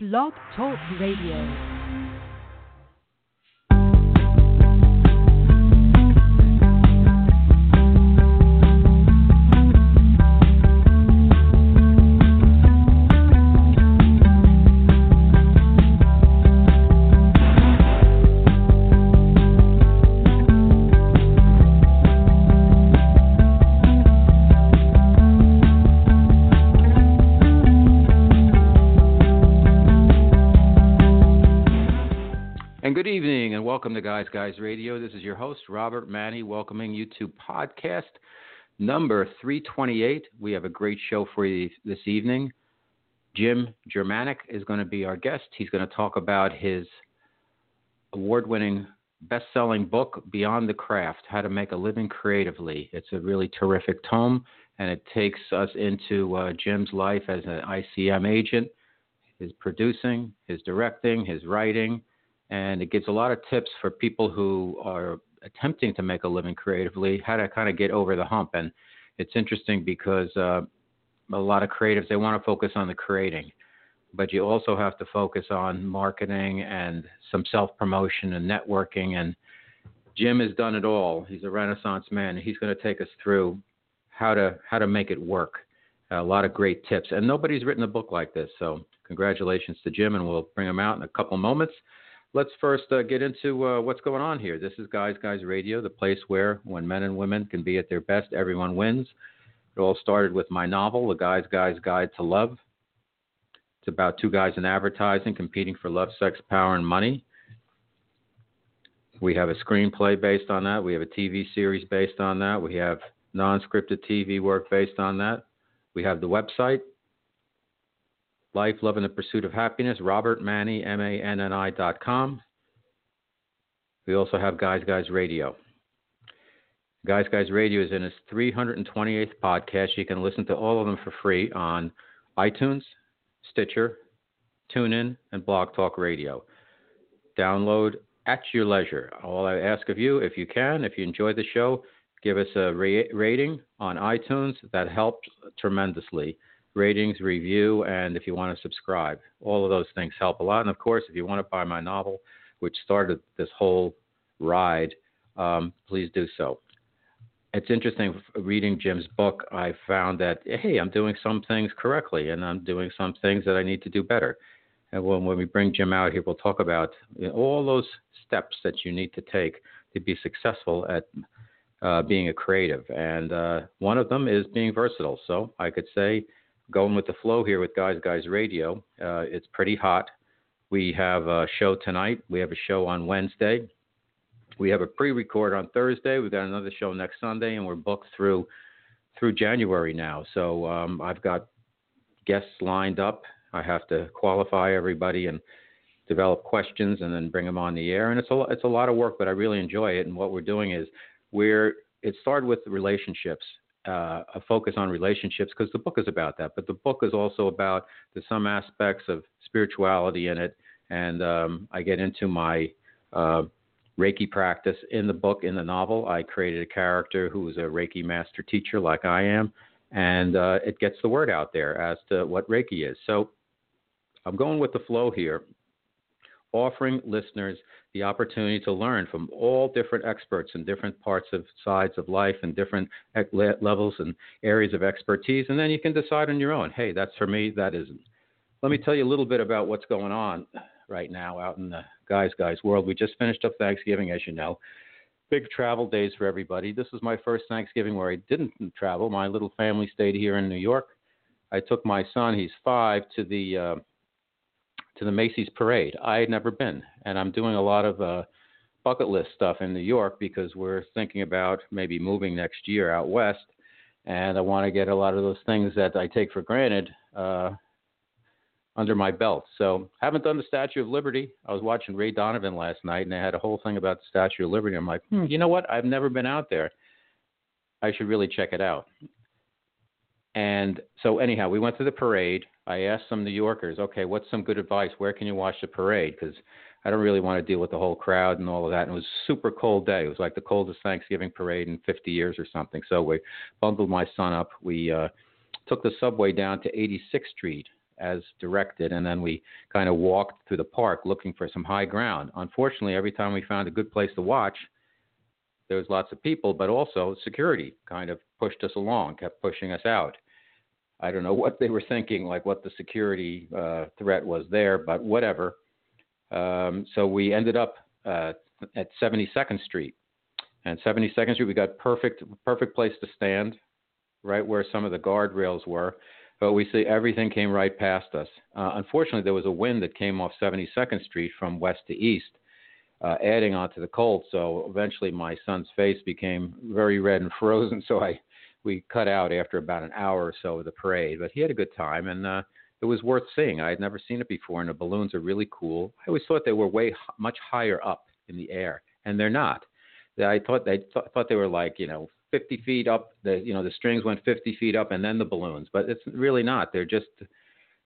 Blog Talk Radio. To Guys Guys Radio. This is your host, Robert Manni, welcoming you to podcast number 328. We have a great show for you this evening. Jim Jermanok is going to be our guest. He's going to talk about his award winning, best selling book, Beyond the Craft How to Make a Living Creatively. It's a really terrific tome, and it takes us into uh, Jim's life as an ICM agent, his producing, his directing, his writing and it gives a lot of tips for people who are attempting to make a living creatively, how to kind of get over the hump. And it's interesting because uh, a lot of creatives they want to focus on the creating, but you also have to focus on marketing and some self promotion and networking. And Jim has done it all. He's a Renaissance man. He's going to take us through how to how to make it work. A lot of great tips, and nobody's written a book like this. So congratulations to Jim, and we'll bring him out in a couple moments let's first uh, get into uh, what's going on here. This is Guys Guys Radio, the place where, when men and women can be at their best, everyone wins. It all started with my novel, The Guys Guys Guide to Love. It's about two guys in advertising competing for love, sex, power, and money. We have a screenplay based on that. We have a TV series based on that. We have non scripted TV work based on that. We have the website, Life, Love, and the Pursuit of Happiness, Robert Manni, M-A-N-N-I dot com. We also have Guys Guys Radio. Guys Guys Radio is in its 328th podcast. You can listen to all of them for free on iTunes, Stitcher, TuneIn, and Blog Talk Radio. Download at your leisure. All I ask of you, if you can, if you enjoy the show, give us a ra- rating on iTunes. That helps tremendously ratings, review, and if you want to subscribe. All of those things help a lot. And of course, if you want to buy my novel, which started this whole ride, um, please do so. It's interesting reading Jim's book. I found that hey, I'm doing some things correctly, and I'm doing some things that I need to do better. And when, when we bring Jim out here, we'll talk about you know, all those steps that you need to take to be successful at uh, being a creative. And uh, one of them is being versatile. So I could say going with the flow here with Guys Guys Radio. Uh, it's pretty hot. We have a show tonight. We have a show on Wednesday. We have a pre-record on Thursday. We've got another show next Sunday, and we're booked through through January now. So um, I've got guests lined up. I have to qualify everybody and develop questions, and then bring them on the air. And it's a it's a lot of work, but I really enjoy it. And what we're doing is we're it started with relationships uh, a focus on relationships because the book is about that. But the book is also about there's some aspects of spirituality in it, and um, I get into my uh, Reiki practice in the book. In the novel, I created a character who is a Reiki master teacher, like I am, and uh, it gets the word out there as to what Reiki is. So I'm going with the flow here, offering listeners the opportunity to learn from all different experts in different parts of sides of life and different levels and areas of expertise. And then you can decide on your own hey, that's for me, that isn't. Let me tell you a little bit about what's going on right now out in the guys, guys world. We just finished up Thanksgiving, as you know. Big travel days for everybody. This was my first Thanksgiving where I didn't travel. My little family stayed here in New York. I took my son, he's five, to the uh, to the Macy's parade. I had never been, and I'm doing a lot of uh, bucket list stuff in New York because we're thinking about maybe moving next year out west, and I want to get a lot of those things that I take for granted uh, under my belt. So haven't done the Statue of Liberty. I was watching Ray Donovan last night, and they had a whole thing about the Statue of Liberty. I'm like, hmm, you know what? I've never been out there. I should really check it out. And so, anyhow, we went to the parade. I asked some New Yorkers, okay, what's some good advice? Where can you watch the parade? Because I don't really want to deal with the whole crowd and all of that. And it was a super cold day. It was like the coldest Thanksgiving parade in 50 years or something. So we bundled my son up. We uh, took the subway down to 86th Street as directed, and then we kind of walked through the park looking for some high ground. Unfortunately, every time we found a good place to watch, there was lots of people, but also security kind of pushed us along, kept pushing us out. I don't know what they were thinking, like what the security uh, threat was there, but whatever. Um, so we ended up uh, at 72nd Street, and 72nd Street we got perfect perfect place to stand, right where some of the guardrails were. But we see everything came right past us. Uh, unfortunately, there was a wind that came off 72nd Street from west to east, uh, adding onto the cold. So eventually, my son's face became very red and frozen. So I we cut out after about an hour or so of the parade. But he had a good time, and uh, it was worth seeing. I had never seen it before, and the balloons are really cool. I always thought they were way much higher up in the air, and they're not. I thought they th- thought they were like you know 50 feet up. The you know the strings went 50 feet up, and then the balloons. But it's really not. They're just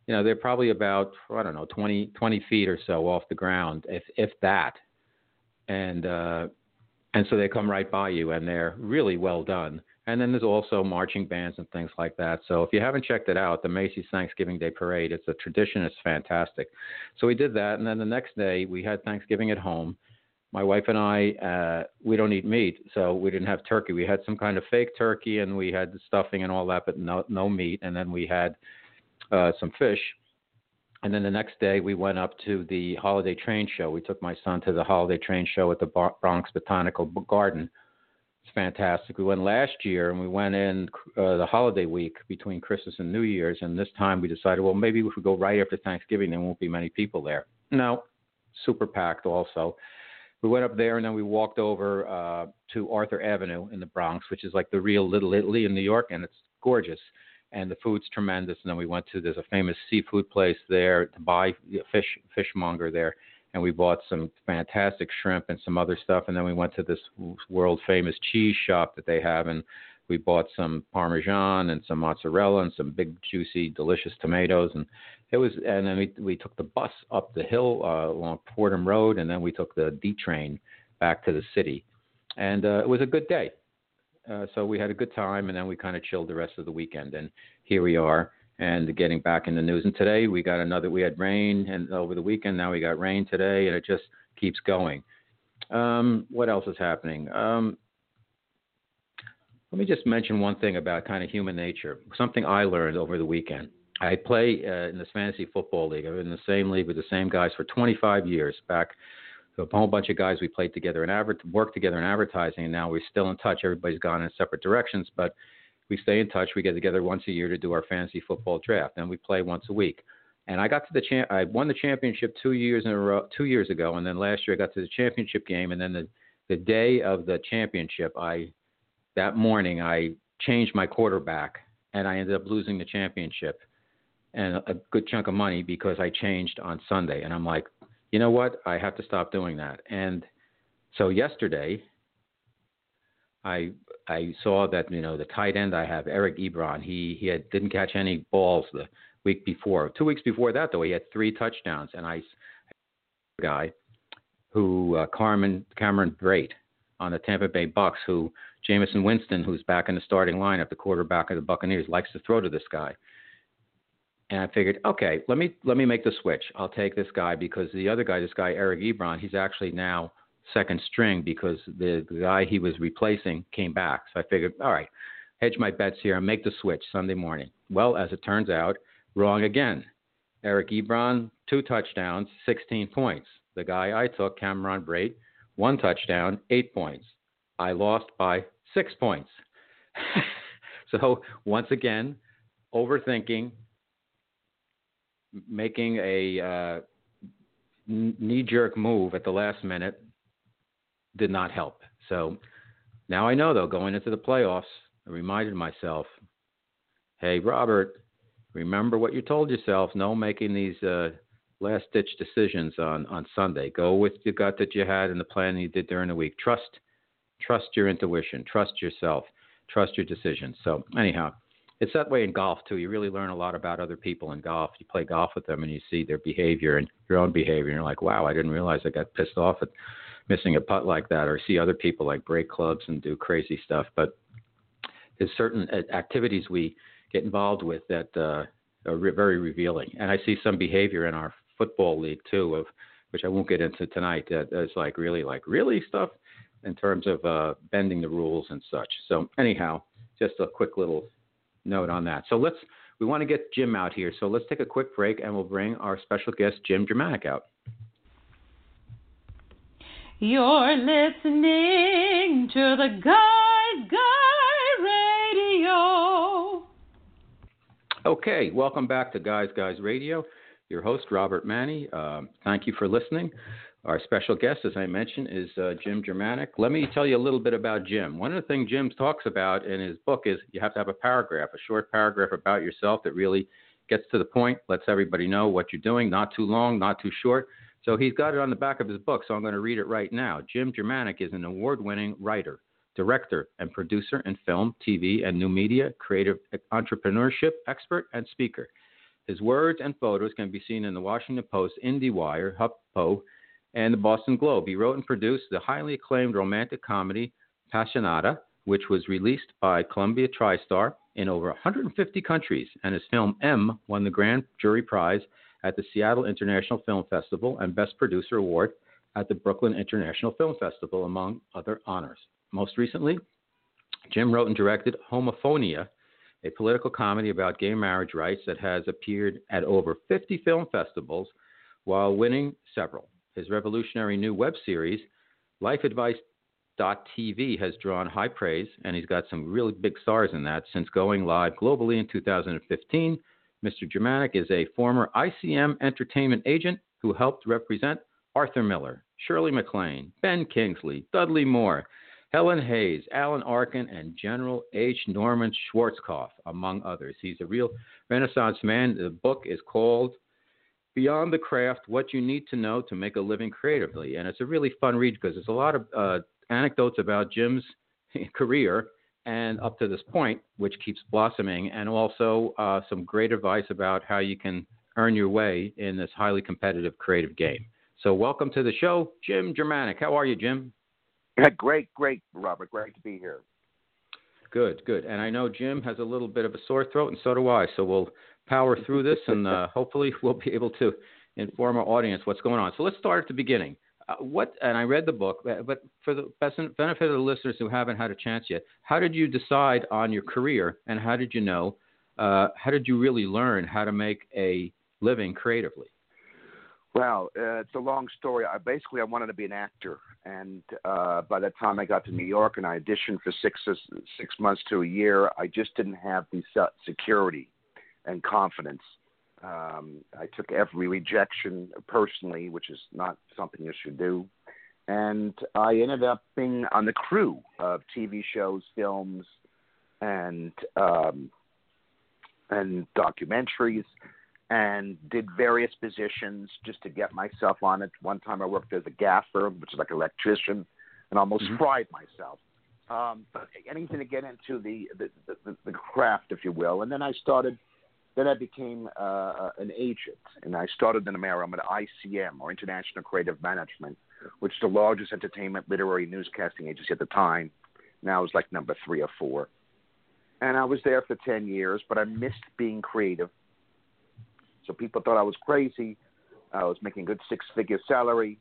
you know they're probably about I don't know 20 20 feet or so off the ground, if if that. And uh, and so they come right by you, and they're really well done. And then there's also marching bands and things like that. So if you haven't checked it out, the Macy's Thanksgiving Day Parade, it's a tradition. It's fantastic. So we did that, and then the next day we had Thanksgiving at home. My wife and I, uh, we don't eat meat, so we didn't have turkey. We had some kind of fake turkey, and we had the stuffing and all that, but no no meat. And then we had uh, some fish. And then the next day we went up to the holiday train show. We took my son to the holiday train show at the Bronx Botanical Garden it's fantastic. We went last year and we went in uh, the holiday week between Christmas and New Year's, and this time we decided, well, maybe if we go right after Thanksgiving, there won't be many people there. No, super packed also. We went up there and then we walked over uh, to Arthur Avenue in the Bronx, which is like the real Little Italy in New York, and it's gorgeous. And the food's tremendous. And then we went to there's a famous seafood place there to buy fish fishmonger there and we bought some fantastic shrimp and some other stuff. And then we went to this world famous cheese shop that they have, and we bought some Parmesan and some mozzarella and some big juicy delicious tomatoes. And it was, and then we we took the bus up the hill uh, along Fordham Road, and then we took the D train back to the city, and uh, it was a good day. Uh, so we had a good time, and then we kind of chilled the rest of the weekend. And here we are and getting back in the news. And today we got another. We had rain and over the weekend. Now we got rain today, and it just keeps going. Um, what else is happening? Um, let me just mention one thing about kind of human nature. Something I learned over the weekend. I play uh, in this fantasy football league. I've been in the same league with the same guys for 25 years. Back so a whole bunch of guys we played together and adver- worked together in advertising, and now we're still in touch. Everybody's gone in separate directions, but we stay in touch. We get together once a year to do our fantasy football draft, and we play once a week. And I got to the champ. I won the championship two years in a row, two years ago, and then last year I got to the championship game, and then the the day of the championship, I that morning I changed my quarterback, and I ended up losing the championship and a good chunk of money because I changed on Sunday. And I'm like, you know what? I have to stop doing that. And so yesterday, I I saw that you know the tight end I have Eric Ebron he he had, didn't catch any balls the week before. Two weeks before that though he had three touchdowns and I guy who uh, Carmen Cameron Brate on the Tampa Bay Bucks who Jameis Winston who's back in the starting lineup the quarterback of the Buccaneers likes to throw to this guy. And I figured, okay, let me let me make the switch. I'll take this guy because the other guy, this guy Eric Ebron, he's actually now second string because the, guy he was replacing came back. So I figured, all right, hedge my bets here and make the switch Sunday morning. Well, as it turns out, wrong again. Eric Ebron, two touchdowns, 16 points. The guy I took, Cameron Brate, one touchdown, eight points. I lost by six points. so once again, overthinking, making a uh, knee jerk move at the last minute, did not help. So now I know, though, going into the playoffs, I reminded myself, hey, Robert, remember what you told yourself. No making these uh, last ditch decisions on, on Sunday. Go with the gut that you had and the plan you did during the week. Trust, trust your intuition. Trust yourself. Trust your decisions. So anyhow, it's that way in golf too. You really learn a lot about other people in golf. You play golf with them and you see their behavior and your own behavior. And you're like, wow, I didn't realize I got pissed off at missing a putt like that, or see other people like break clubs and do crazy stuff. But there's certain activities we get involved with that uh, uh, re- very revealing. And I see some behavior in our football league too, of which I won't get into tonight. That is like really like really stuff in terms of uh, bending the rules and such. So anyhow, just a quick little note on that. So let's we want to get Jim out here. So let's take a quick break and we'll bring our special guest Jim Jermanok out. You're listening to the Guys Guy Radio. Okay, welcome back to Guys Guys Radio. Your host Robert Manni. Um, thank you for listening. Our special guest, as I mentioned, is uh, Jim Jermanok. Let me tell you a little bit about Jim. One of the things Jim talks about in his book is you have to have a paragraph, a short paragraph about yourself that really gets to the point, lets everybody know what you're doing, not too long, not too short. So he's got it on the back of his book, so I'm going to read it right now. Jim Jermanok is an award winning writer, director, and producer in film, TV, and new media, creative entrepreneurship expert, and speaker. His words and photos can be seen in the Washington Post, IndieWire, HuffPo, and the Boston Globe. He wrote and produced the highly acclaimed romantic comedy Passionada, which was released by Columbia TriStar in over 150 countries, and his film M won the Grand Jury Prize at the Seattle International Film Festival and Best Producer Award at the Brooklyn International Film Festival, among other honors. Most recently, Jim wrote and directed Homophonia, a political comedy about gay marriage rights that has appeared at over 50 film festivals while winning several. His revolutionary new web series, LifeAdvice.tv, has drawn high praise, and he's got some really big stars in that since going live globally in 2015. Mr. Jermanok is a former ICM entertainment agent who helped represent Arthur Miller, Shirley MacLaine, Ben Kingsley, Dudley Moore, Helen Hayes, Alan Arkin, and General H. Norman Schwarzkopf, among others. He's a real Renaissance man. The book is called Beyond the Craft What You Need to Know to Make a Living Creatively. And it's a really fun read because there's a lot of uh, anecdotes about Jim's career and up to this point, which keeps blossoming, and also uh, some great advice about how you can earn your way in this highly competitive creative game. So, welcome to the show, Jim Jermanok. How are you, Jim? Great, great, Robert. Great to be here. Good, good. And I know Jim has a little bit of a sore throat, and so do I. So we'll power through this, and uh, hopefully we'll be able to inform our audience what's going on. So let's start at the beginning. Uh, what? And I read the book, but for the benefit of the listeners who haven't had a chance yet, how did you decide on your career, and how did you know? Uh, how did you really learn how to make a living creatively? Well, uh, it's a long story. I basically I wanted to be an actor, and uh, by the time I got to New York and I auditioned for six six months to a year, I just didn't have the security and confidence. Um, I took every rejection personally, which is not something you should do, and I ended up being on the crew of TV shows, films, and um, and documentaries and did various positions just to get myself on it. One time I worked as a gaffer, which is like an electrician, and almost mm-hmm. fried myself. Um, but anything to get into the, the, the, the craft, if you will. And then I started, then I became uh, uh an agent, and I started in America. I'm at ICM, or International Creative Management, which is the largest entertainment literary newscasting agency at the time. Now it's like number three or four. And I was there for 10 years, but I missed being creative so people thought I was crazy. I was making a good six figure salary.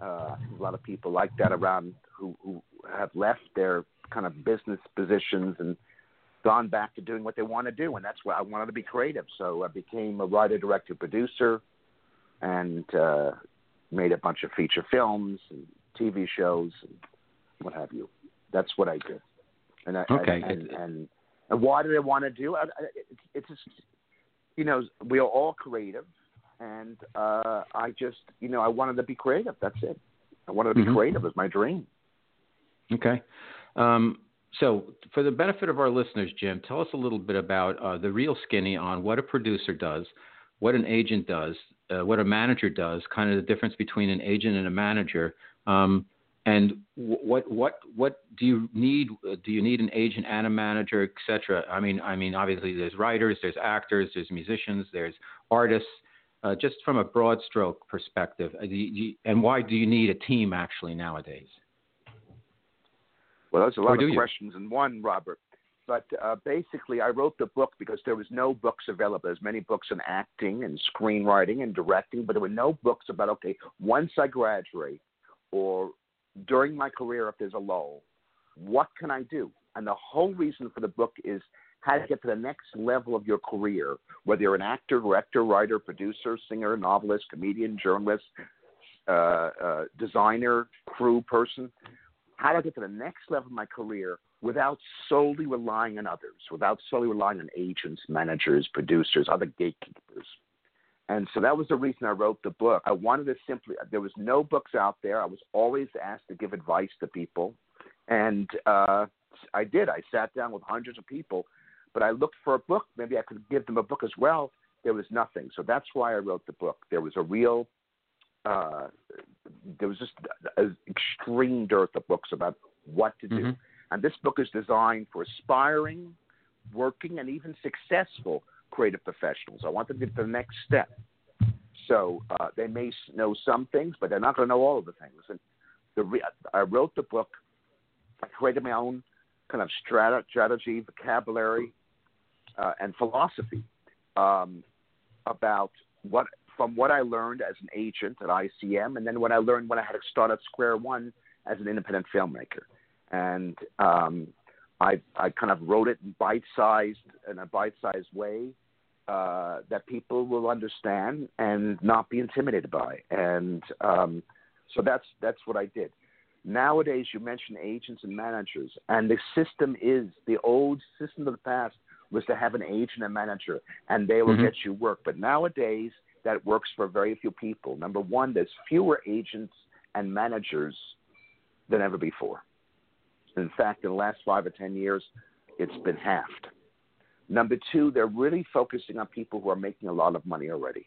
Uh, a lot of people like that around who, who have left their kind of business positions and gone back to doing what they want to do. And that's why I wanted to be creative. So I became a writer, director, producer, and uh, made a bunch of feature films and TV shows and what have you. That's what I did. And I, okay. And, and, and, and why did I want to do? I, I, it's, it's just you know, we are all creative, and uh, I just, you know, I wanted to be creative. That's it. I wanted to be mm-hmm. creative. It was my dream. Okay. Um, so, for the benefit of our listeners, Jim, tell us a little bit about uh, the real skinny on what a producer does, what an agent does, uh, what a manager does, kind of the difference between an agent and a manager. Um, and what what what do you need? Do you need an agent and a manager, etc.? I mean, I mean, obviously there's writers, there's actors, there's musicians, there's artists. Uh, just from a broad stroke perspective, uh, you, and why do you need a team actually nowadays? Well, there's a lot of questions in one, Robert. but uh, basically, I wrote the book because there was no books available. There's many books on acting and screenwriting and directing, but there were no books about okay, once I graduate or during my career, if there's a lull, what can I do? And the whole reason for the book is how to get to the next level of your career, whether you're an actor, director, writer, producer, singer, novelist, comedian, journalist, uh, uh, designer, crew person, how do I get to the next level of my career without solely relying on others, without solely relying on agents, managers, producers, other gatekeepers. And so that was the reason I wrote the book. I wanted to simply, there was no books out there. I was always asked to give advice to people. And uh, I did. I sat down with hundreds of people, but I looked for a book. Maybe I could give them a book as well. There was nothing. So that's why I wrote the book. There was a real, uh, there was just an extreme dearth of books about what to do. Mm-hmm. And this book is designed for aspiring, working, and even successful creative professionals. I want them to get to the next step. So uh, they may know some things, but they're not going to know all of the things. And the re- I wrote the book. I created my own kind of strat- strategy, vocabulary, uh, and philosophy um, about what from what I learned as an agent at ICM, and then what I learned when I had to start at square one as an independent filmmaker and um, I I kind of wrote it in bite sized in a bite sized way uh, that people will understand and not be intimidated by, and um, so that's that's what I did. Nowadays, you mention agents and managers, and the system is the old system of the past was to have an agent and manager, and they will mm-hmm. get you work. But nowadays, that works for very few people. Number one, there's fewer agents and managers than ever before. In fact, in the last five or 10 years, it's been halved. Number two, they're really focusing on people who are making a lot of money already.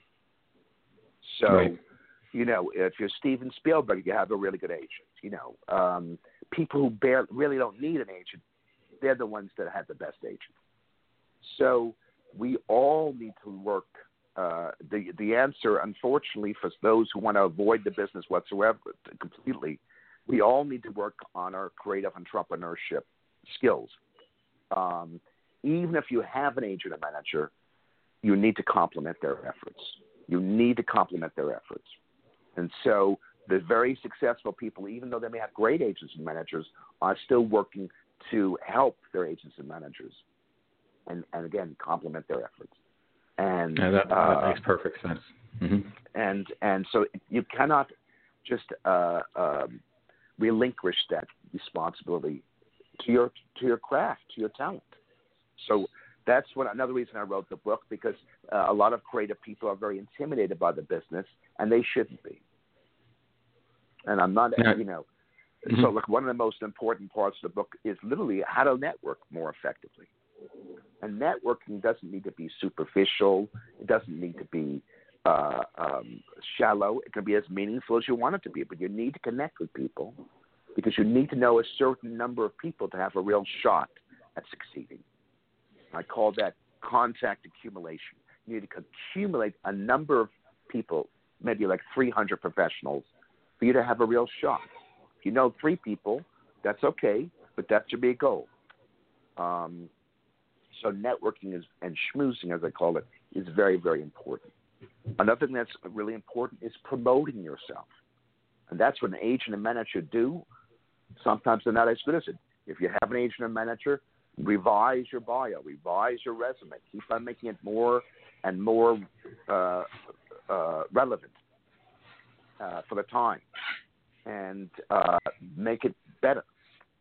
So, right. you know, if you're Steven Spielberg, you have a really good agent. You know, um, people who barely, really don't need an agent, they're the ones that have the best agent. So we all need to work. Uh, the the answer, unfortunately, for those who want to avoid the business whatsoever completely, we all need to work on our creative entrepreneurship skills. Um, even if you have an agent or manager, you need to complement their efforts. You need to complement their efforts. And so the very successful people, even though they may have great agents and managers, are still working to help their agents and managers and, and again, complement their efforts. And yeah, that, that uh, makes perfect sense. Mm-hmm. And and so you cannot just uh, um, relinquish that responsibility to your to your craft, to your talent. So that's what another reason I wrote the book because uh, a lot of creative people are very intimidated by the business, and they shouldn't be. And I'm not, yeah. you know. Mm-hmm. So look, one of the most important parts of the book is literally how to network more effectively. And networking doesn't need to be superficial. It doesn't need to be uh, um, shallow. It can be as meaningful as you want it to be, but you need to connect with people because you need to know a certain number of people to have a real shot at succeeding. I call that contact accumulation. You need to accumulate a number of people, maybe like 300 professionals, for you to have a real shot. If you know three people, that's okay, but that should be a goal. Um, so networking is and schmoozing, as I call it, is very, very important. Another thing that's really important is promoting yourself. And that's what an agent and manager do. Sometimes they're not as good as it. If you have an agent and manager, revise your bio, revise your resume, keep on making it more and more uh, uh, relevant uh, for the time, and uh, make it better,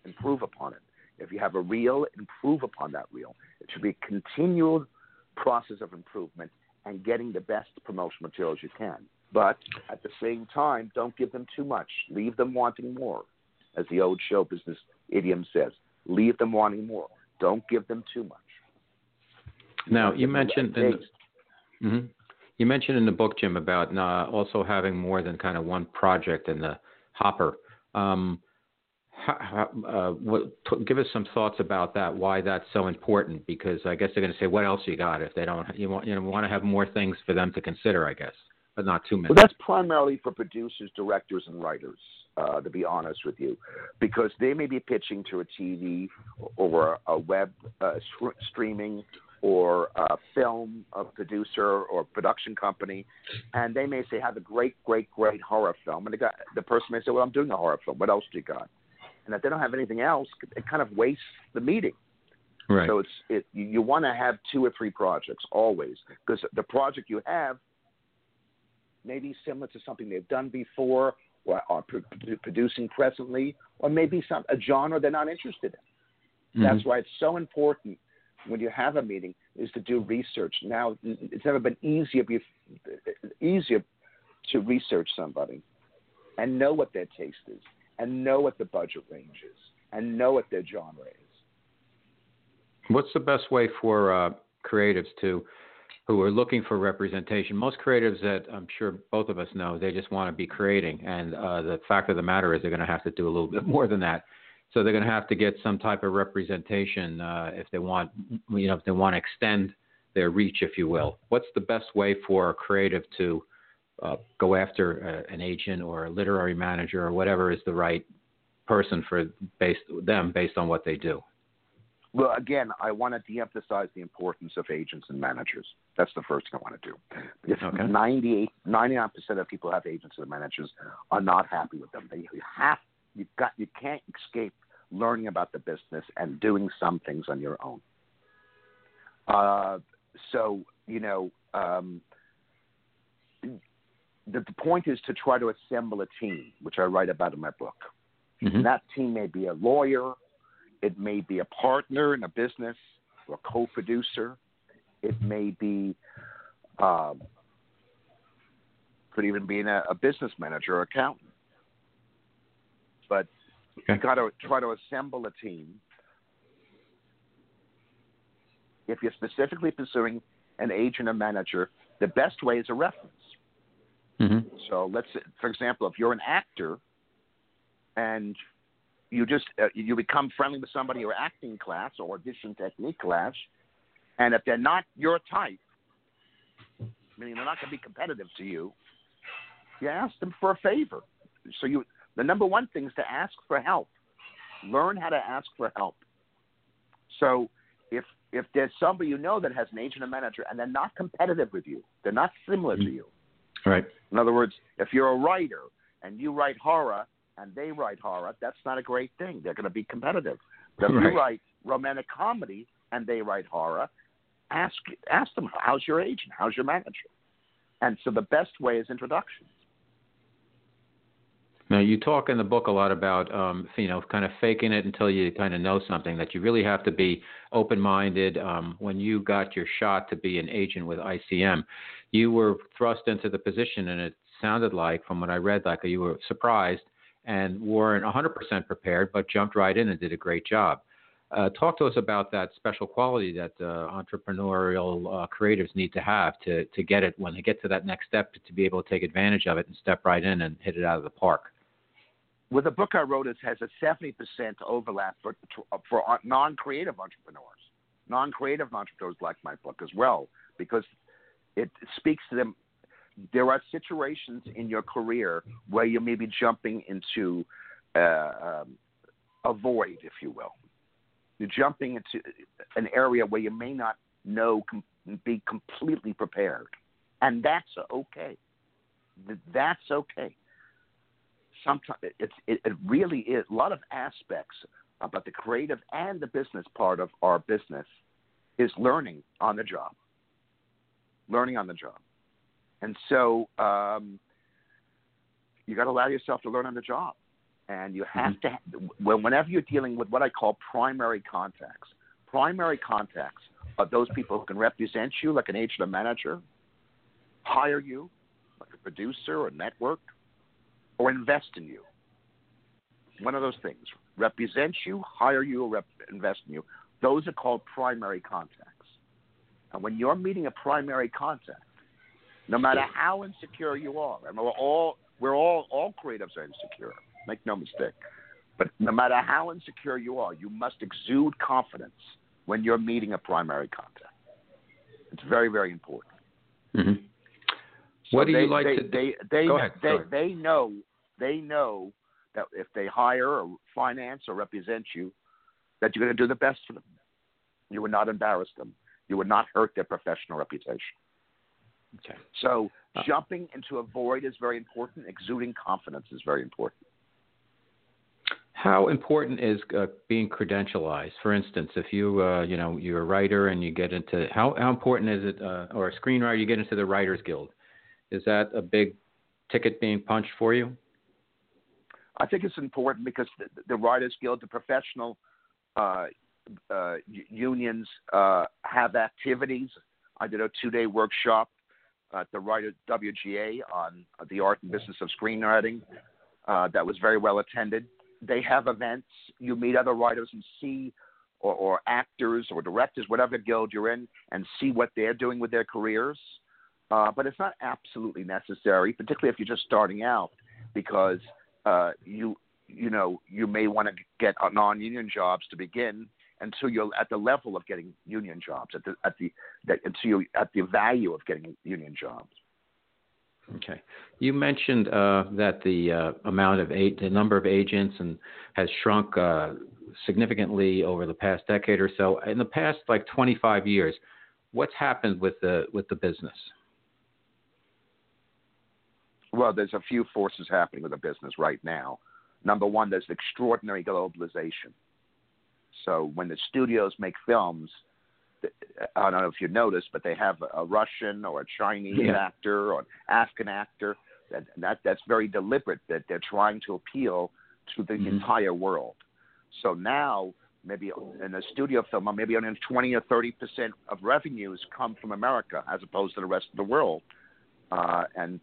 improve upon it. If you have a reel, improve upon that reel. It should be a continual process of improvement and getting the best promotional materials you can. But at the same time, don't give them too much. Leave them wanting more, as the old show business idiom says. Leave them wanting more. Don't give them too much. Now you mentioned in the, mm-hmm. you mentioned in the book, Jim, about uh, also having more than kind of one project in the hopper. Um, how, uh, what, give us some thoughts about that. Why that's so important? Because I guess they're going to say, "What else you got?" If they don't, you want you know want to have more things for them to consider, I guess, but not too many. Well, that's primarily for producers, directors, and writers. uh, to be honest with you, because they may be pitching to a TV or a web uh, streaming or a film a producer or production company, and they may say have a great, great, great horror film, and the guy, the person may say, well, I'm doing a horror film. What else do you got? And if they don't have anything else, it kind of wastes the meeting. Right. So it's it you, want to have two or three projects always because the project you have may be similar to something they've done before or are producing presently, or maybe some a genre they're not interested in. Mm-hmm. That's why it's so important when you have a meeting is to do research. Now it's never been easier easier to research somebody and know what their taste is and know what the budget range is and know what their genre is. What's the best way for uh, creatives to who are looking for representation? Most creatives that I'm sure both of us know, they just want to be creating, and uh, the fact of the matter is they're going to have to do a little bit more than that. So they're going to have to get some type of representation uh, if they want, you know, if they want to extend their reach, if you will. What's the best way for a creative to uh, go after uh, an agent or a literary manager or whatever is the right person for based them based on what they do? Well, again, I want to de-emphasize the importance of agents and managers. That's the first thing I want to do. Because okay. 98, 99% of people who have agents and managers are not happy with them. They you have, you've got, you can't escape learning about the business and doing some things on your own. Uh, so, you know, um, the, the point is to try to assemble a team, which I write about in my book. Mm-hmm. And that team may be a lawyer, it may be a partner in a business or a co-producer. It may be, um, could even be a, a business manager or accountant. But okay. you got to try to assemble a team. If you're specifically pursuing an agent or manager, the best way is a reference. Mm-hmm. So let's, for example, if you're an actor and you just uh, you become friendly with somebody or acting class or audition technique class, and if they're not your type, meaning they're not going to be competitive to you, you ask them for a favor. So you the number one thing is to ask for help. Learn how to ask for help. So if if there's somebody you know that has an agent or manager and they're not competitive with you, they're not similar mm-hmm. to you. Right. In other words, if you're a writer and you write horror and they write horror, that's not a great thing. They're going to be competitive. But if right. you write romantic comedy and they write horror, ask ask them how's your agent, how's your manager, and so the best way is introductions. Now you talk in the book a lot about um, you know kind of faking it until you kind of know something. That you really have to be open-minded. Um, when you got your shot to be an agent with ICM, you were thrust into the position, and it sounded like, from what I read, like you were surprised and weren't 100% prepared, but jumped right in and did a great job. Uh, talk to us about that special quality that uh, entrepreneurial uh, creatives need to have to, to get it when they get to that next step to, be able to take advantage of it and step right in and hit it out of the park. Well, the book I wrote is, has a 70% overlap for, for non creative entrepreneurs. Non creative entrepreneurs like my book as well, because it speaks to them there are situations in your career where you may be jumping into uh, um, a void, if you will. You're jumping into an area where you may not know, com- be completely prepared. And that's okay. That's okay. Sometimes it's, it, it really is a lot of aspects about the creative and the business part of our business is learning on the job. Learning on the job. And so um, you got to allow yourself to learn on the job. And you have mm-hmm. to, well, whenever you're dealing with what I call primary contacts, primary contacts are those people who can represent you like an agent or manager, hire you like a producer or network, or invest in you. One of those things. Represent you, hire you, or rep- invest in you. Those are called primary contacts. And when you're meeting a primary contact, no matter how insecure you are. And we're all we're all all creatives are insecure. Make no mistake. But no matter how insecure you are, you must exude confidence when you're meeting a primary contact. It's very, very important. Mm-hmm. So what do they, you like they, to they, they, Go ahead. They, they know they know that if they hire or finance or represent you, that you're going to do the best for them. You would not embarrass them. You would not hurt their professional reputation. Okay. So Uh, jumping into a void is very important. Exuding confidence is very important. How important is uh, being credentialized? For instance, if you uh, you know you're a writer and you get into how how important is it, uh, or a screenwriter, you get into the Writers Guild? Is that a big ticket being punched for you? I think it's important because the, the Writers Guild, the professional uh, unions, uh, have activities. I did a two-day workshop at the Writer WGA on the art and business of screenwriting. Uh, that was very well attended. They have events. You meet other writers and see, or, or actors or directors, whatever guild you're in, and see what they're doing with their careers. Uh, but it's not absolutely necessary, particularly if you're just starting out, because uh, you you know you may want to get non-union jobs to begin until you're at the level of getting union jobs at the at the that, until you at the value of getting union jobs. Okay. You mentioned uh, that the uh, amount of a- the number of agents and has shrunk uh, significantly over the past decade or so. In the past, like 25 years, what's happened with the with the business? Well, there's a few forces happening with the business right now. Number one, there's extraordinary globalization. So when the studios make films, I don't know if you noticed, but they have a Russian or a Chinese Yeah. actor or an African actor. That, that that's very deliberate. That they're trying to appeal to the Mhm. entire world. So now, maybe in a studio film, maybe only 20 or 30 percent of revenues come from America as opposed to the rest of the world. Uh, and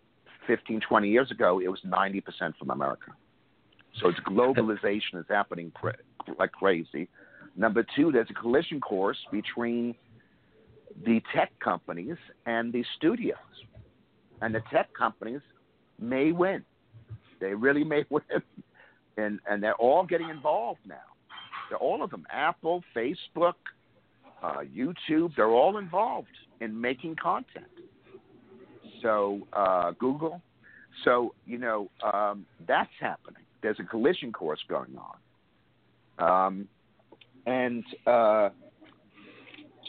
15, 20 years ago, it was 90 percent from America. So it's globalization is happening cra- like crazy. Number two, there's a collision course between the tech companies and the studios. And the tech companies may win. They really may win. And, and they're all getting involved now. They're all of them Apple, Facebook, uh, YouTube, they're all involved in making content. So, uh, Google. So, you know, um, that's happening. There's a collision course going on. Um, and uh,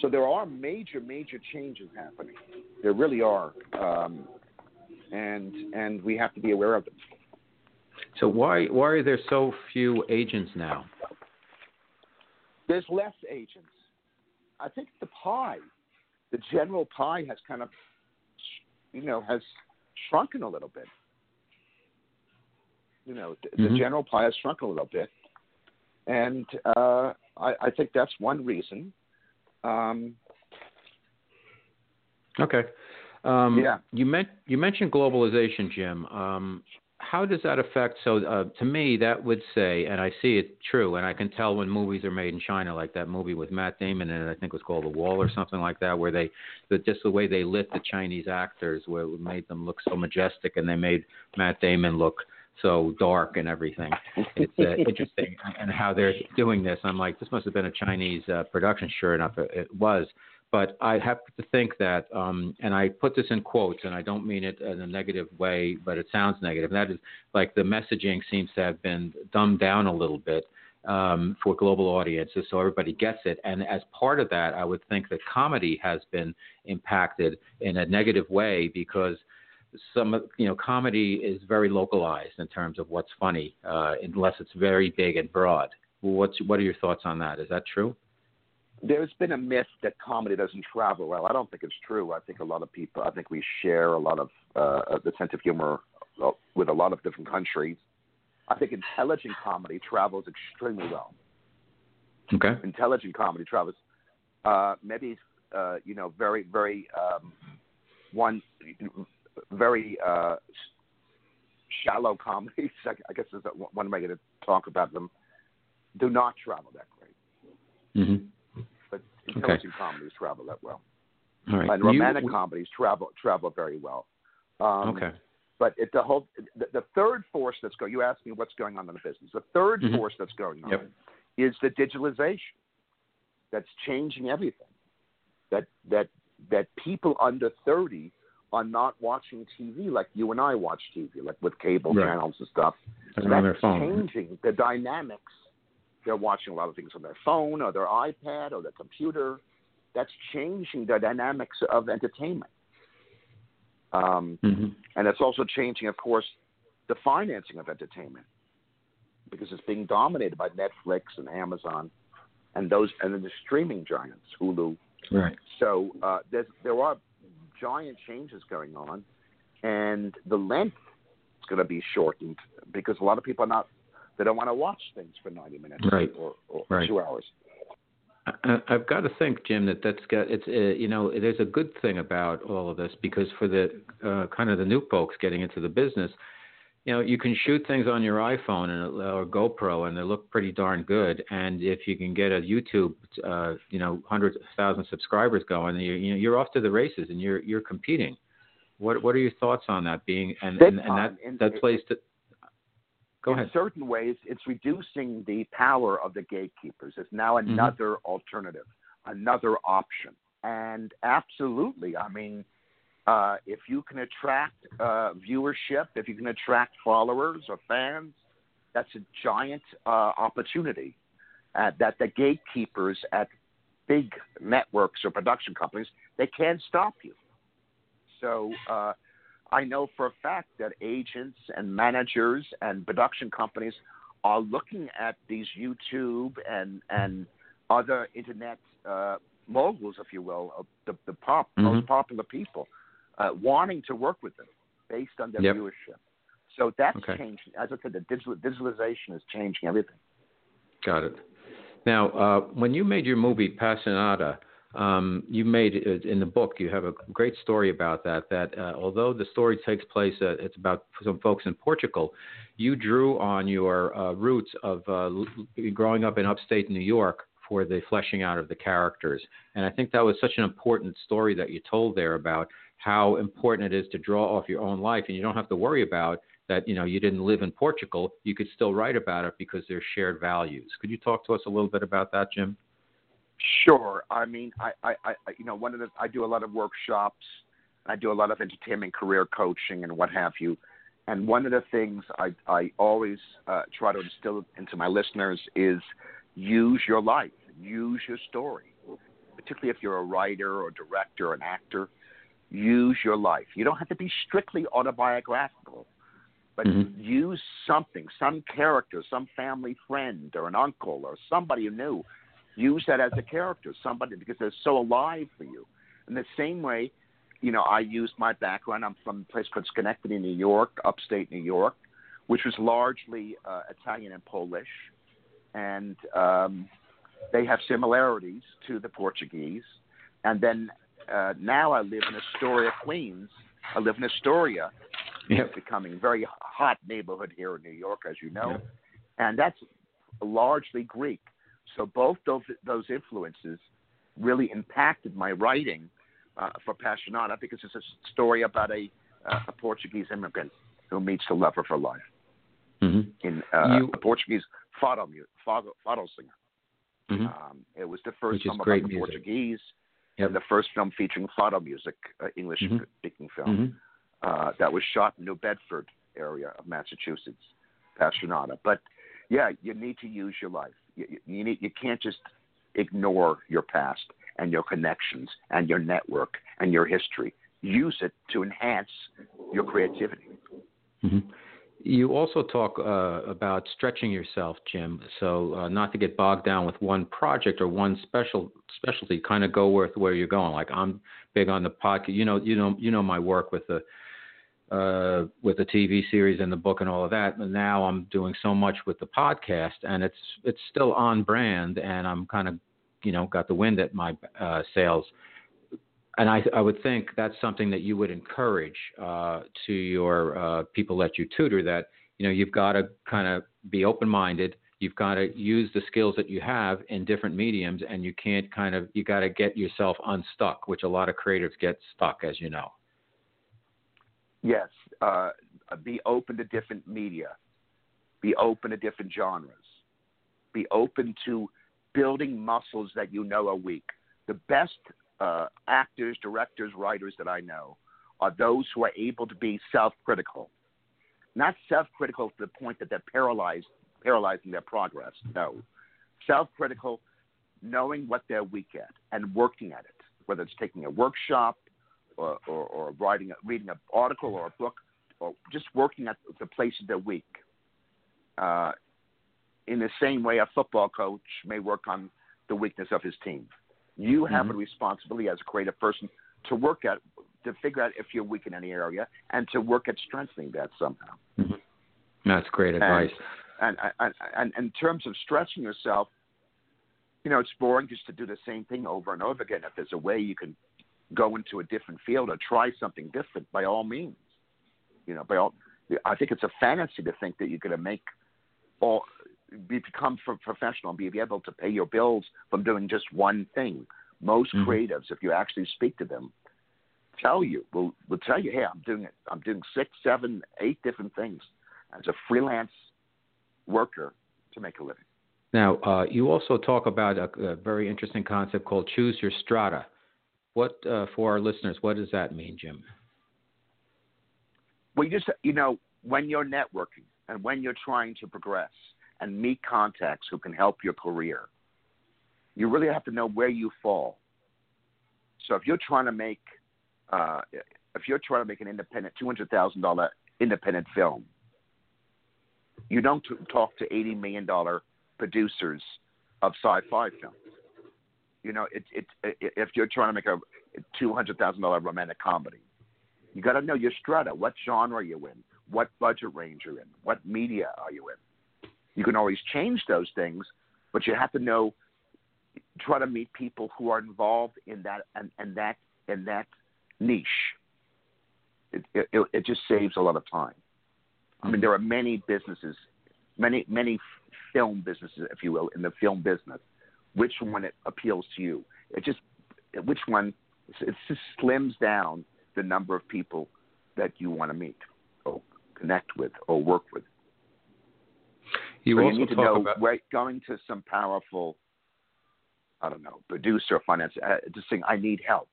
so there are major, major changes happening. There really are, um, and and we have to be aware of them. So why why are there so few agents now? There's less agents. I think the pie, the general pie, has kind of, you know, has shrunken a little bit. You know, the, the Mhm. general pie has shrunken a little bit, and uh, I, I think that's one reason. Um, Okay. Um, Yeah. You, men- you mentioned globalization, Jim. Um, how does that affect? So, uh, to me, that would say, and I see it true, and I can tell when movies are made in China, like that movie with Matt Damon and I think it was called The Wall or something like that, where they, the, just the way they lit the Chinese actors, where it made them look so majestic, and they made Matt Damon look so dark and everything. It's uh, interesting, and how they're doing this. I'm like, this must have been a Chinese uh, production. Sure enough, it, it was. But I have to think that, um, and I put this in quotes, and I don't mean it in a negative way, but it sounds negative. And that is like the messaging seems to have been dumbed down a little bit um, for global audiences, so everybody gets it. And as part of that, I would think that comedy has been impacted in a negative way because some you know comedy is very localized in terms of what's funny, uh, unless it's very big and broad. What's what are your thoughts on that? Is that true? there's been a myth that comedy doesn't travel well. I don't think it's true. I think a lot of people, I think we share a lot of uh, the sense of humor with a lot of different countries. I think intelligent comedy travels extremely well. Okay. Intelligent comedy travels, uh, maybe uh, you know, very, very um, one, very uh, shallow comedies. I guess is one way to talk about them. Do not travel that great, Mm-hmm. but intelligent comedies travel that well. All right. and You- romantic comedies travel travel very well. Um, Okay. But it, the whole the, the third force that's going. You asked me what's going on in the business. The 3rd Mhm. force that's going on Yep. is the digitalization. That's changing everything. That that that people under thirty are not watching TV like you and I watch TV, like with cable Right. channels and stuff. So that's on their phone. changing the dynamics. They're watching a lot of things on their phone or their iPad or their computer. That's changing the dynamics of entertainment. Um, hmm and it's also changing, of course, the financing of entertainment because it's being dominated by Netflix and Amazon and those and then the streaming giants, Hulu. Right. So uh, there are giant changes going on, and the length is going to be shortened because a lot of people are not they don't want to watch things for 90 minutes Right. or, or Right. two hours. I, I've got to think, Jim, that that's got it's uh, you know there's a good thing about all of this because for the uh, kind of the new folks getting into the business, you know you can shoot things on your iPhone and or GoPro and they look pretty darn good. And if you can get a YouTube, uh, you know, hundreds of thousand subscribers going, you, you know you're off to the races and you're you're competing. What what are your thoughts on that being and and, and that. And that plays to Go in ahead. certain ways, it's reducing the power of the gatekeepers. It's now Mm-hmm. another alternative, another option. And absolutely, I mean, uh, if you can attract uh, viewership, if you can attract followers or fans, that's a giant uh, opportunity uh, that the gatekeepers at big networks or production companies they can't stop you. So uh, I know for a fact that agents and managers and production companies are looking at these YouTube and and other internet uh, moguls, if you will, of the, the pop Mhm. most popular people, uh, wanting to work with them based on their Yep. viewership. So that's Okay. changing. As I said, the digital, digitalization is changing everything. Got it. Now, uh, when you made your movie Passionada, um, you made it in the book. You have a great story about that. That uh, although the story takes place, uh, it's about some folks in Portugal. You drew on your uh, roots of uh, growing up in upstate New York for the fleshing out of the characters, and I think that was such an important story that you told there about how important it is to draw off your own life, and you don't have to worry about that you know you didn't live in Portugal, you could still write about it because there's shared values. Could you talk to us a little bit about that, Jim? Sure. I mean, I, I, I you know, one of the I do a lot of workshops. I do a lot of entertainment career coaching and what have you. And one of the things I, I always uh, try to instill into my listeners is use your life, use your story, particularly if you're a writer or director or an actor. Use your life. You don't have to be strictly autobiographical, but Mhm. use something, some character, some family friend or an uncle or somebody you knew. Use that as a character, somebody because they're so alive for you. In the same way, you know, I used my background. I'm from a place called Schenectady, New York, upstate New York, which was largely uh, Italian and Polish, and um, they have similarities to the Portuguese. And then uh, now I live in Astoria, Queens. I live in Astoria, Yep. becoming a very hot neighborhood here in New York, as you know, Yep. and that's largely Greek. So both those those influences really impacted my writing uh, for Passionada because it's a story about a uh, a Portuguese immigrant who meets the lover her life hmm in uh, You- a Portuguese fado, fado, fado singer. hmm Um, it was the first Which great about the music. Portuguese Yep. and the first film featuring fado music, uh, English Mhm. speaking film hmm uh, that was shot in the New Bedford area of Massachusetts, Passionada. But yeah, you need to use your life. You, you- need you can't just ignore your past and your connections and your network and your history. Use it to enhance your creativity. hmm You also talk uh, about stretching yourself, Jim. So uh, not to get bogged down with one project or one special specialty. Kind of go with where you're going. Like I'm big on the podcast. You know, you know, you know my work with the uh, with the TV series and the book and all of that. But now I'm doing so much with the podcast, and it's it's still on brand, and I'm kind of you know got the wind at my uh, sails and I, I would think that's something that you would encourage uh, to your uh, people that you tutor. That you know you've got to kind of be open-minded. You've got to use the skills that you have in different mediums, and you can't kind of you got to get yourself unstuck, which a lot of creatives get stuck, as you know. Yes, uh, be open to different media. Be open to different genres. Be open to building muscles that you know are weak. The best uh, actors, directors, writers that I know are those who are able to be self-critical. not self-critical to the point that they're paralyzed, paralyzing their progress. No, self-critical, knowing what they're weak at and working at it. Whether it's taking a workshop or, or, or writing, a, reading an article or a book, or just working at the places they're weak. Uh, in the same way, a football coach may work on the weakness of his team. You have mm-hmm. a responsibility as a creative person to work at to figure out if you're weak in any area and to work at strengthening that somehow. Mm-hmm. That's great advice. And, and, and, and in terms of stretching yourself, you know, it's boring just to do the same thing over and over again. If there's a way you can go into a different field or try something different, by all means. You know, by all, I think it's a fantasy to think that you're going to make all become professional and be able to pay your bills from doing just one thing. Most mm-hmm. creatives, if you actually speak to them, tell you will will tell you, hey, I'm doing it. I'm doing six, seven, eight different things as a freelance worker to make a living. Now, uh, you also talk about a, a, very interesting concept called choose your strata. What uh, for our listeners? What does that mean, Jim? Well, you just you know when you're networking and when you're trying to progress and meet contacts who can help your career, you really have to know where you fall. So if you're trying to make uh, if you're trying to make an independent two hundred thousand dollar independent film, you don't talk to eighty million dollar producers of sci-fi films. You know, it, it, it, if you're trying to make a two hundred thousand dollar romantic comedy, you got to know your strata. What genre are you in? What budget range you're in? What media are you in? You can always change those things, but you have to know. Try to meet people who are involved in that and, and that in that niche. It, it, it just saves a lot of time. I mean, there are many businesses, many many film businesses, if you will, in the film business. Which one it appeals to you? It just which one it just slims down the number of people that you want to meet or connect with or work with. You so also you need to know about where going to some powerful, I don't know, producer or finance, uh, just saying, I need help.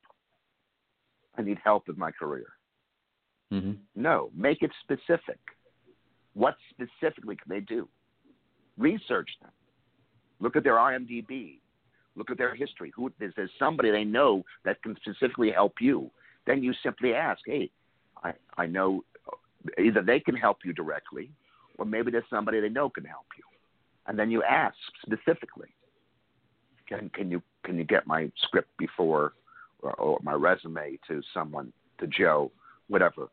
I need help with my career. Mm-hmm. No, make it specific. What specifically can they do? Research them. Look at their IMDb. Look at their history. Who is there somebody they know that can specifically help you? Then you simply ask, "Hey, I I know either they can help you directly, or maybe there's somebody they know can help you." And then you ask specifically, "Can can you can you get my script before or, or my resume to someone to Joe, whatever?"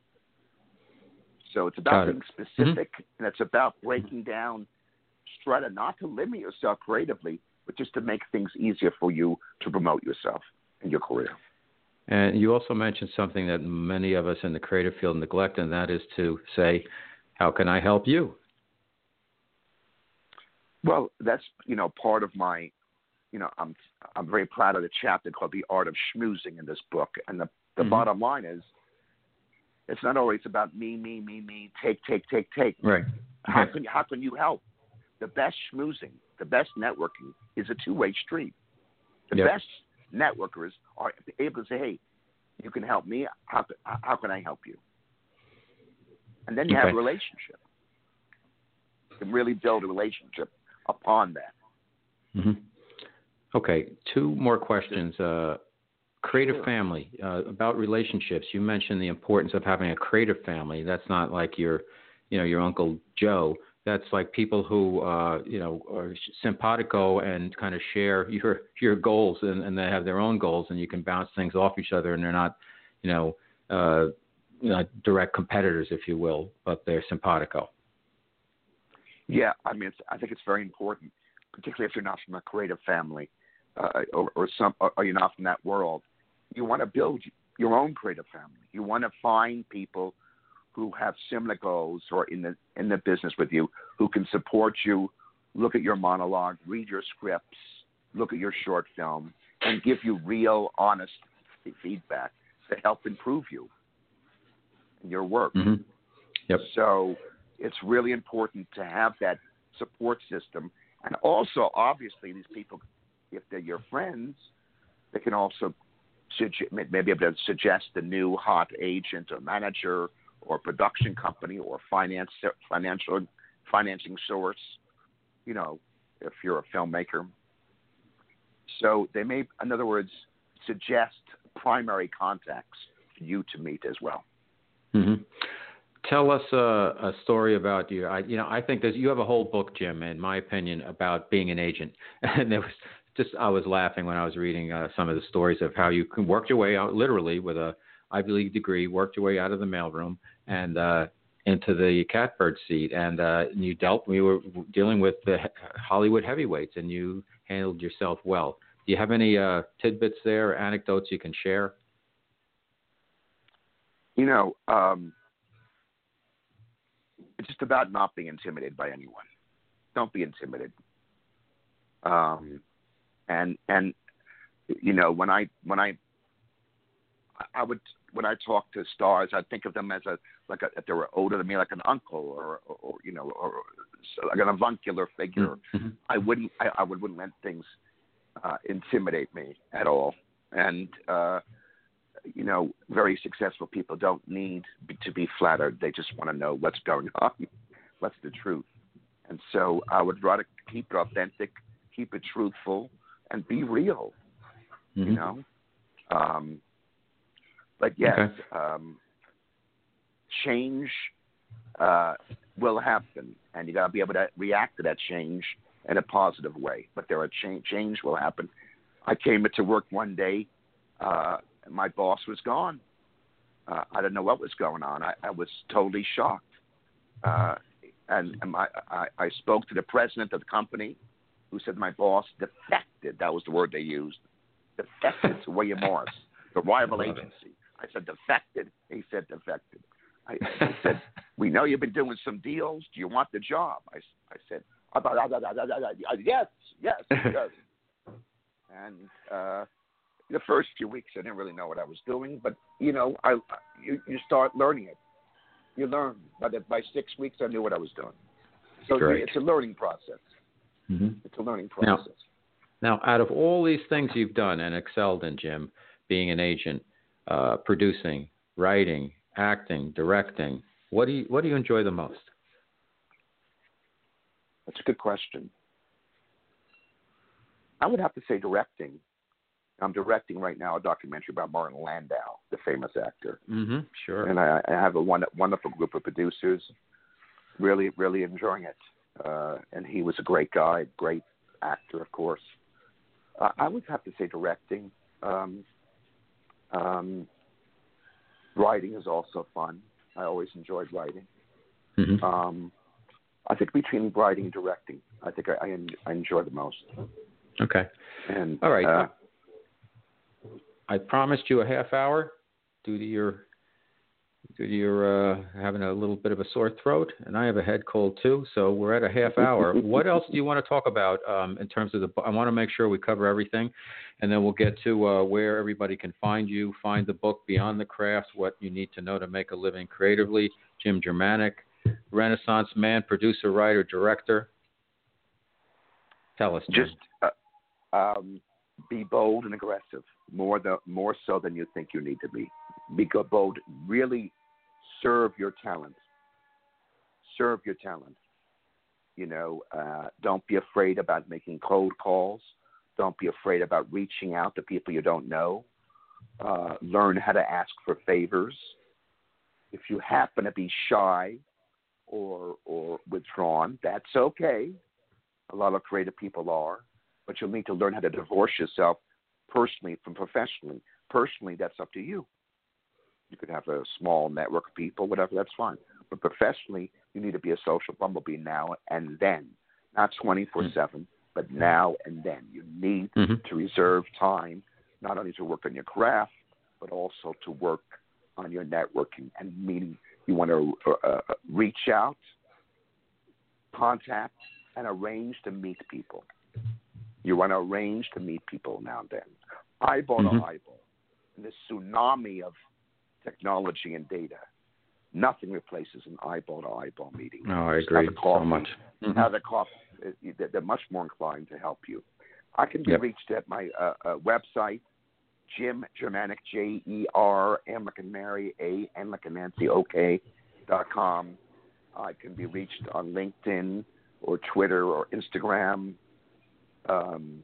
So it's about being mm-hmm. specific, mm-hmm. and it's about breaking down strata, not to limit yourself creatively, but just to make things easier for you to promote yourself and your career. And you also mentioned something that many of us in the creative field neglect, and that is to say, "How can I help you?" Well, that's you know part of my, you know, I'm I'm very proud of the chapter called "The Art of Schmoozing" in this book, and the the mm-hmm. bottom line is, it's not always about me, me, me, me, take, take, take, take. Right. How can how can you help? The best schmoozing, the best networking is a two way street. The yep. best networkers are able to say, "Hey, you can help me. How how can I help you?" And then you okay. have a relationship. You can really build a relationship upon that. Mm-hmm. Okay, two more questions. Uh, creative sure. family uh, about relationships. You mentioned the importance of having a creative family. That's not like your, you know, your uncle Joe that's like people who uh, you know are simpatico and kind of share your your goals and, and they have their own goals and you can bounce things off each other and they're not you know uh, direct competitors if you will but they're simpatico. Yeah i mean i think it's very important particularly if you're not from a creative family uh, or, or some or you're not from that world. You want to build your own creative family. You want to find people who have similar goals or in the in the business with you who can support you, look at your monologue, read your scripts, look at your short film, and give you real, honest feedback to help improve you your work. Mm-hmm. Yep. So it's really important to have that support system, and also obviously these people, if they're your friends, they can also maybe able to suggest the new hot agent or manager or production company or finance financial financing source. You know, if you're a filmmaker. So they may, in other words, suggest primary contacts for you to meet as well. Mm-hmm. Tell us a, a story about you. I, you know, I think there's you have a whole book, Jim, in my opinion, about being an agent, and there was just I was laughing when I was reading uh, some of the stories of how you worked your way out, literally with a Ivy League degree, worked your way out of the mailroom and uh, into the catbird seat, and uh, you dealt. We were dealing with the Hollywood heavyweights, and you handled yourself well. Do you have any uh, tidbits there, anecdotes you can share? You know, um, it's just about not being intimidated by anyone. Don't be intimidated. Um, and and you know when I when I I would when I talk to stars, I think of them as a like a, if they were older than me, like an uncle or, or, or you know, or like an avuncular figure. Mm-hmm. I wouldn't I, I would, wouldn't let things uh, intimidate me at all. And uh, you know, very successful people don't need to be flattered. They just want to know what's going on, what's the truth. And so I would rather keep it authentic, keep it truthful, and be real. Mm-hmm. You know. Um, but yes, okay. um, change uh, will happen, and you got to be able to react to that change in a positive way. But there are change. Change will happen. I came into work one day, uh, my boss was gone. Uh, I didn't know what was going on. I, I was totally shocked. Uh, and, and my, I, I spoke to the president of the company, who said my boss defected. That was the word they used. Defected to William Morris, the rival agency. I said defected. He said defected. I, I said, we know you've been doing some deals. Do you want the job? I, I said, yes, yes, yes. and uh, the first few weeks, I didn't really know what I was doing, but you know, I you, you start learning it. You learn. By the, by six weeks, I knew what I was doing. So Great. it's a learning process. Mm-hmm. It's a learning process. Now, now, out of all these things you've done and excelled in, Jim, being an agent, uh, producing, writing, acting, directing? What do you what do you enjoy the most? That's a good question. I would have to say directing. I'm directing right now a documentary about Martin Landau, the famous actor. Mm-hmm, sure. And I, I have a one, wonderful group of producers, really, really enjoying it. Uh, and he was a great guy, great actor, of course. Uh, I would have to say directing. Um, um, writing is also fun. I always enjoyed writing. Mm-hmm. Um, I think between writing and directing, I think I, I, I enjoy the most. Okay. And all right. Uh, I promised you a half hour due to your you're uh, having a little bit of a sore throat, and I have a head cold too. So we're at a half hour. what else do you want to talk about um, in terms of the? I want to make sure we cover everything, and then we'll get to uh, where everybody can find you, find the book Beyond the Craft, what you need to know to make a living creatively. Jim Jermanok, Renaissance man, producer, writer, director. Tell us. Jim. Just uh, um, be bold and aggressive, more the more so than you think you need to be. Be bold. Really serve your talent. Serve your talent. You know, uh, don't be afraid about making cold calls. Don't be afraid about reaching out to people you don't know. Uh, learn how to ask for favors. If you happen to be shy or or withdrawn, that's okay. A lot of creative people are, but you'll need to learn how to divorce yourself personally from professionally. Personally, that's up to you. You could have a small network of people, whatever, that's fine. But professionally, you need to be a social bumblebee now and then, not 24 mm-hmm. 7, but now and then. You need mm-hmm. to reserve time not only to work on your craft, but also to work on your networking and meeting. You want to uh, uh, reach out, contact, and arrange to meet people. You want to arrange to meet people now and then, eyeball mm-hmm. to eyeball. In this tsunami of technology and data. Nothing replaces an eyeball to eyeball meeting. No, I agree so much. Mm-hmm. Have a coffee. They're much more inclined to help you. I can be yep. reached at my uh, uh, website, Jim Jermanok, J E R M like in Mary, A N like in Nancy, OK dot com. I can be reached on LinkedIn or Twitter or Instagram. Um,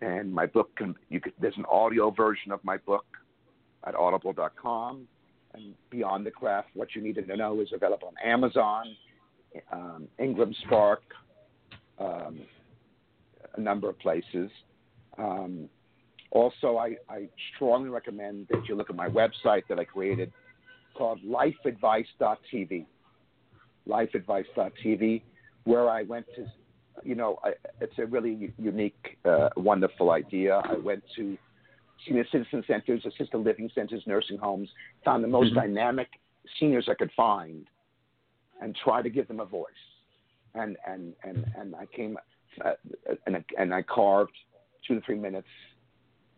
and my book can you could, there's an audio version of my book at audible.com and beyond the craft what you need to know is available on amazon um, ingram spark um, a number of places. Um, also I, I strongly recommend that you look at my website that i created called lifeadvice.tv lifeadvice.tv where i went to you know, I, it's a really unique, uh, wonderful idea. I went to senior citizen centers, assisted living centers, nursing homes, found the most mm-hmm. dynamic seniors I could find, and try to give them a voice. And and and and I came, uh, and and I carved two to three minutes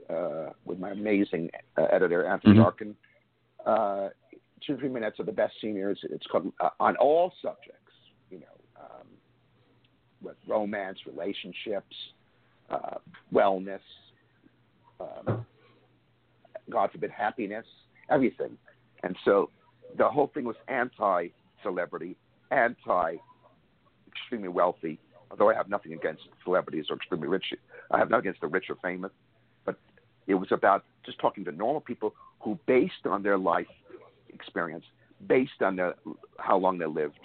uh, with my amazing uh, editor Anthony mm-hmm. Larkin. Uh, two to three minutes of the best seniors. It's called uh, on all subjects. With romance, relationships, uh, wellness, um, God forbid, happiness, everything. And so the whole thing was anti celebrity, anti extremely wealthy, although I have nothing against celebrities or extremely rich. I have nothing against the rich or famous, but it was about just talking to normal people who, based on their life experience, based on their, how long they lived,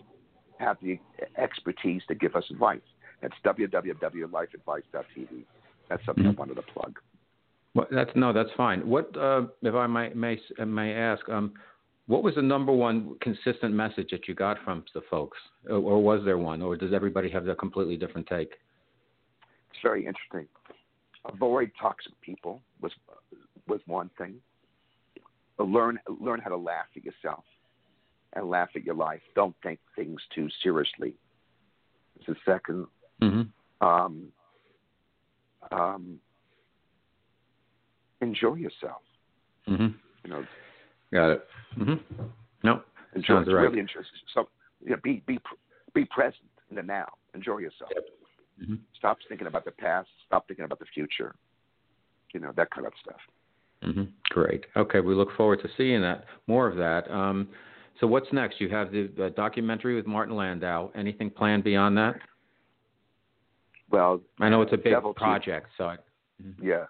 have the expertise to give us advice. That's www.lifeadvice.tv. That's something mm-hmm. I wanted to plug. Well, that's no, that's fine. What, uh, if I may may, may ask, um, what was the number one consistent message that you got from the folks, or, or was there one, or does everybody have a completely different take? It's very interesting. Avoid toxic people was was one thing. Learn learn how to laugh at yourself and laugh at your life. Don't take things too seriously. It's a 2nd mm-hmm. um, um, enjoy yourself. Mm-hmm. You know, got it. Mm-hmm. No, enjoy. Sounds right. Really interesting. So, you know, be be be present in the now. Enjoy yourself. Mm-hmm. Stop thinking about the past. Stop thinking about the future. You know that kind of stuff. Mm-hmm. Great. Okay, we look forward to seeing that more of that. Um, so what's next? You have the uh, documentary with Martin Landau. Anything planned beyond that? Well, I know it's a big project, TV, so I, mm-hmm. yeah,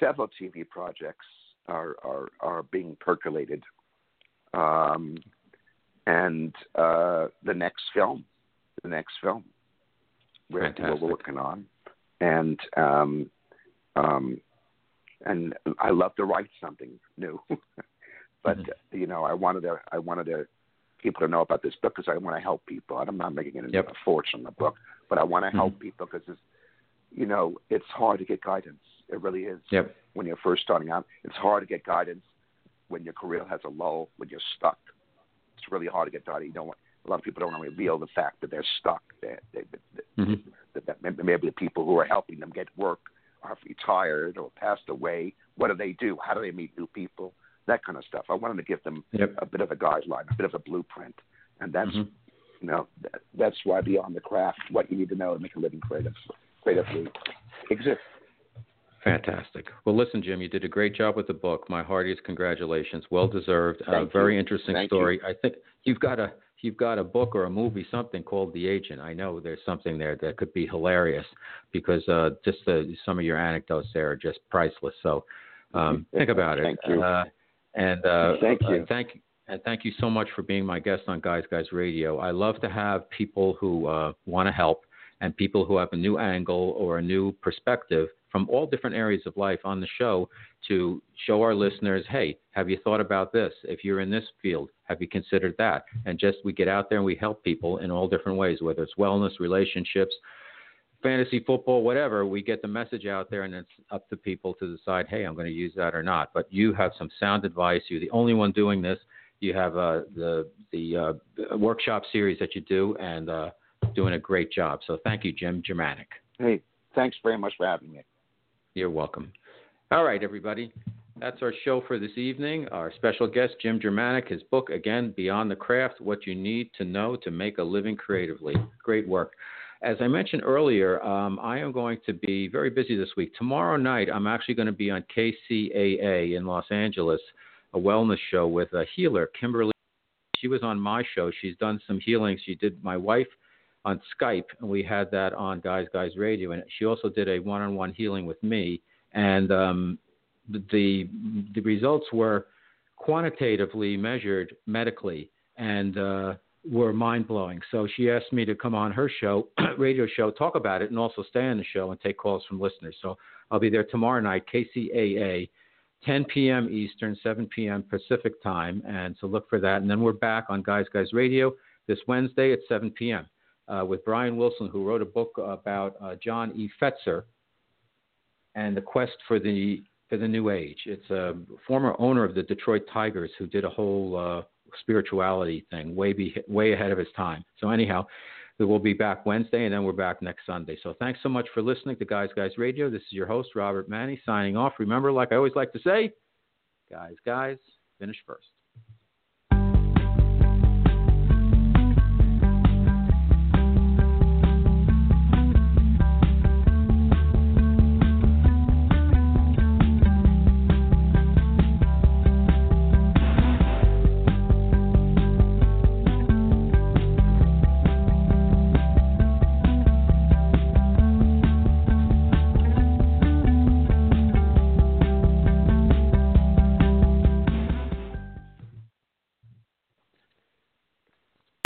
several TV projects are are are being percolated, um, and uh, the next film, the next film, we're, we're working on, and um, um, and I love to write something new. But mm-hmm. you know, I wanted to I wanted to people to know about this book because I want to help people. I'm not making it yep. a fortune in the book, but I want to help mm-hmm. people because it's you know it's hard to get guidance. It really is. Yep. When you're first starting out, it's hard to get guidance when your career has a lull, when you're stuck. It's really hard to get guidance. You don't want, a lot of people don't want to reveal the fact that they're stuck. They're, they, they, mm-hmm. that, that maybe the people who are helping them get work are retired or passed away. What do they do? How do they meet new people? That kind of stuff. I wanted to give them yep. a bit of a guideline, a bit of a blueprint, and that's mm-hmm. you know that, that's why beyond the craft, what you need to know to make a living creative, creatively exists. Fantastic. Well, listen, Jim, you did a great job with the book. My heartiest congratulations. Well deserved. Uh, very interesting Thank story. You. I think you've got a you've got a book or a movie, something called The Agent. I know there's something there that could be hilarious because uh, just the, some of your anecdotes there are just priceless. So um, think about it. Thank you. Uh, and uh, thank you. Uh, thank and thank you so much for being my guest on Guys Guys Radio. I love to have people who uh, want to help and people who have a new angle or a new perspective from all different areas of life on the show to show our listeners, hey, have you thought about this? If you're in this field, have you considered that? And just we get out there and we help people in all different ways, whether it's wellness, relationships, fantasy football, whatever, we get the message out there, and it's up to people to decide, hey, I'm going to use that or not. But you have some sound advice. You're the only one doing this. You have uh, the the uh, workshop series that you do, and uh, doing a great job. So thank you, Jim Jermanok. Hey, thanks very much for having me. You're welcome. All right, everybody. That's our show for this evening. Our special guest, Jim Jermanok, his book, again, Beyond the Craft What You Need to Know to Make a Living Creatively. Great work. As I mentioned earlier, um, I am going to be very busy this week. Tomorrow night, I'm actually going to be on KCAA in Los Angeles, a wellness show with a healer, Kimberly. She was on my show. She's done some healing. She did my wife on Skype, and we had that on Guys Guys Radio. And she also did a one-on-one healing with me, and um, the the results were quantitatively measured medically, and uh, were mind blowing. So she asked me to come on her show, radio show, talk about it, and also stay on the show and take calls from listeners. So I'll be there tomorrow night, KCAA, 10 p.m. Eastern, 7 p.m. Pacific time, and so look for that. And then we're back on Guys Guys Radio this Wednesday at 7 p.m. Uh, with Brian Wilson, who wrote a book about uh, John E. Fetzer and the quest for the for the new age. It's a former owner of the Detroit Tigers who did a whole uh, spirituality thing way be, way ahead of his time. So anyhow, we'll be back Wednesday and then we're back next Sunday. So thanks so much for listening to Guys Guys Radio. This is your host Robert Manni signing off. Remember, like I always like to say, guys, guys, finish first.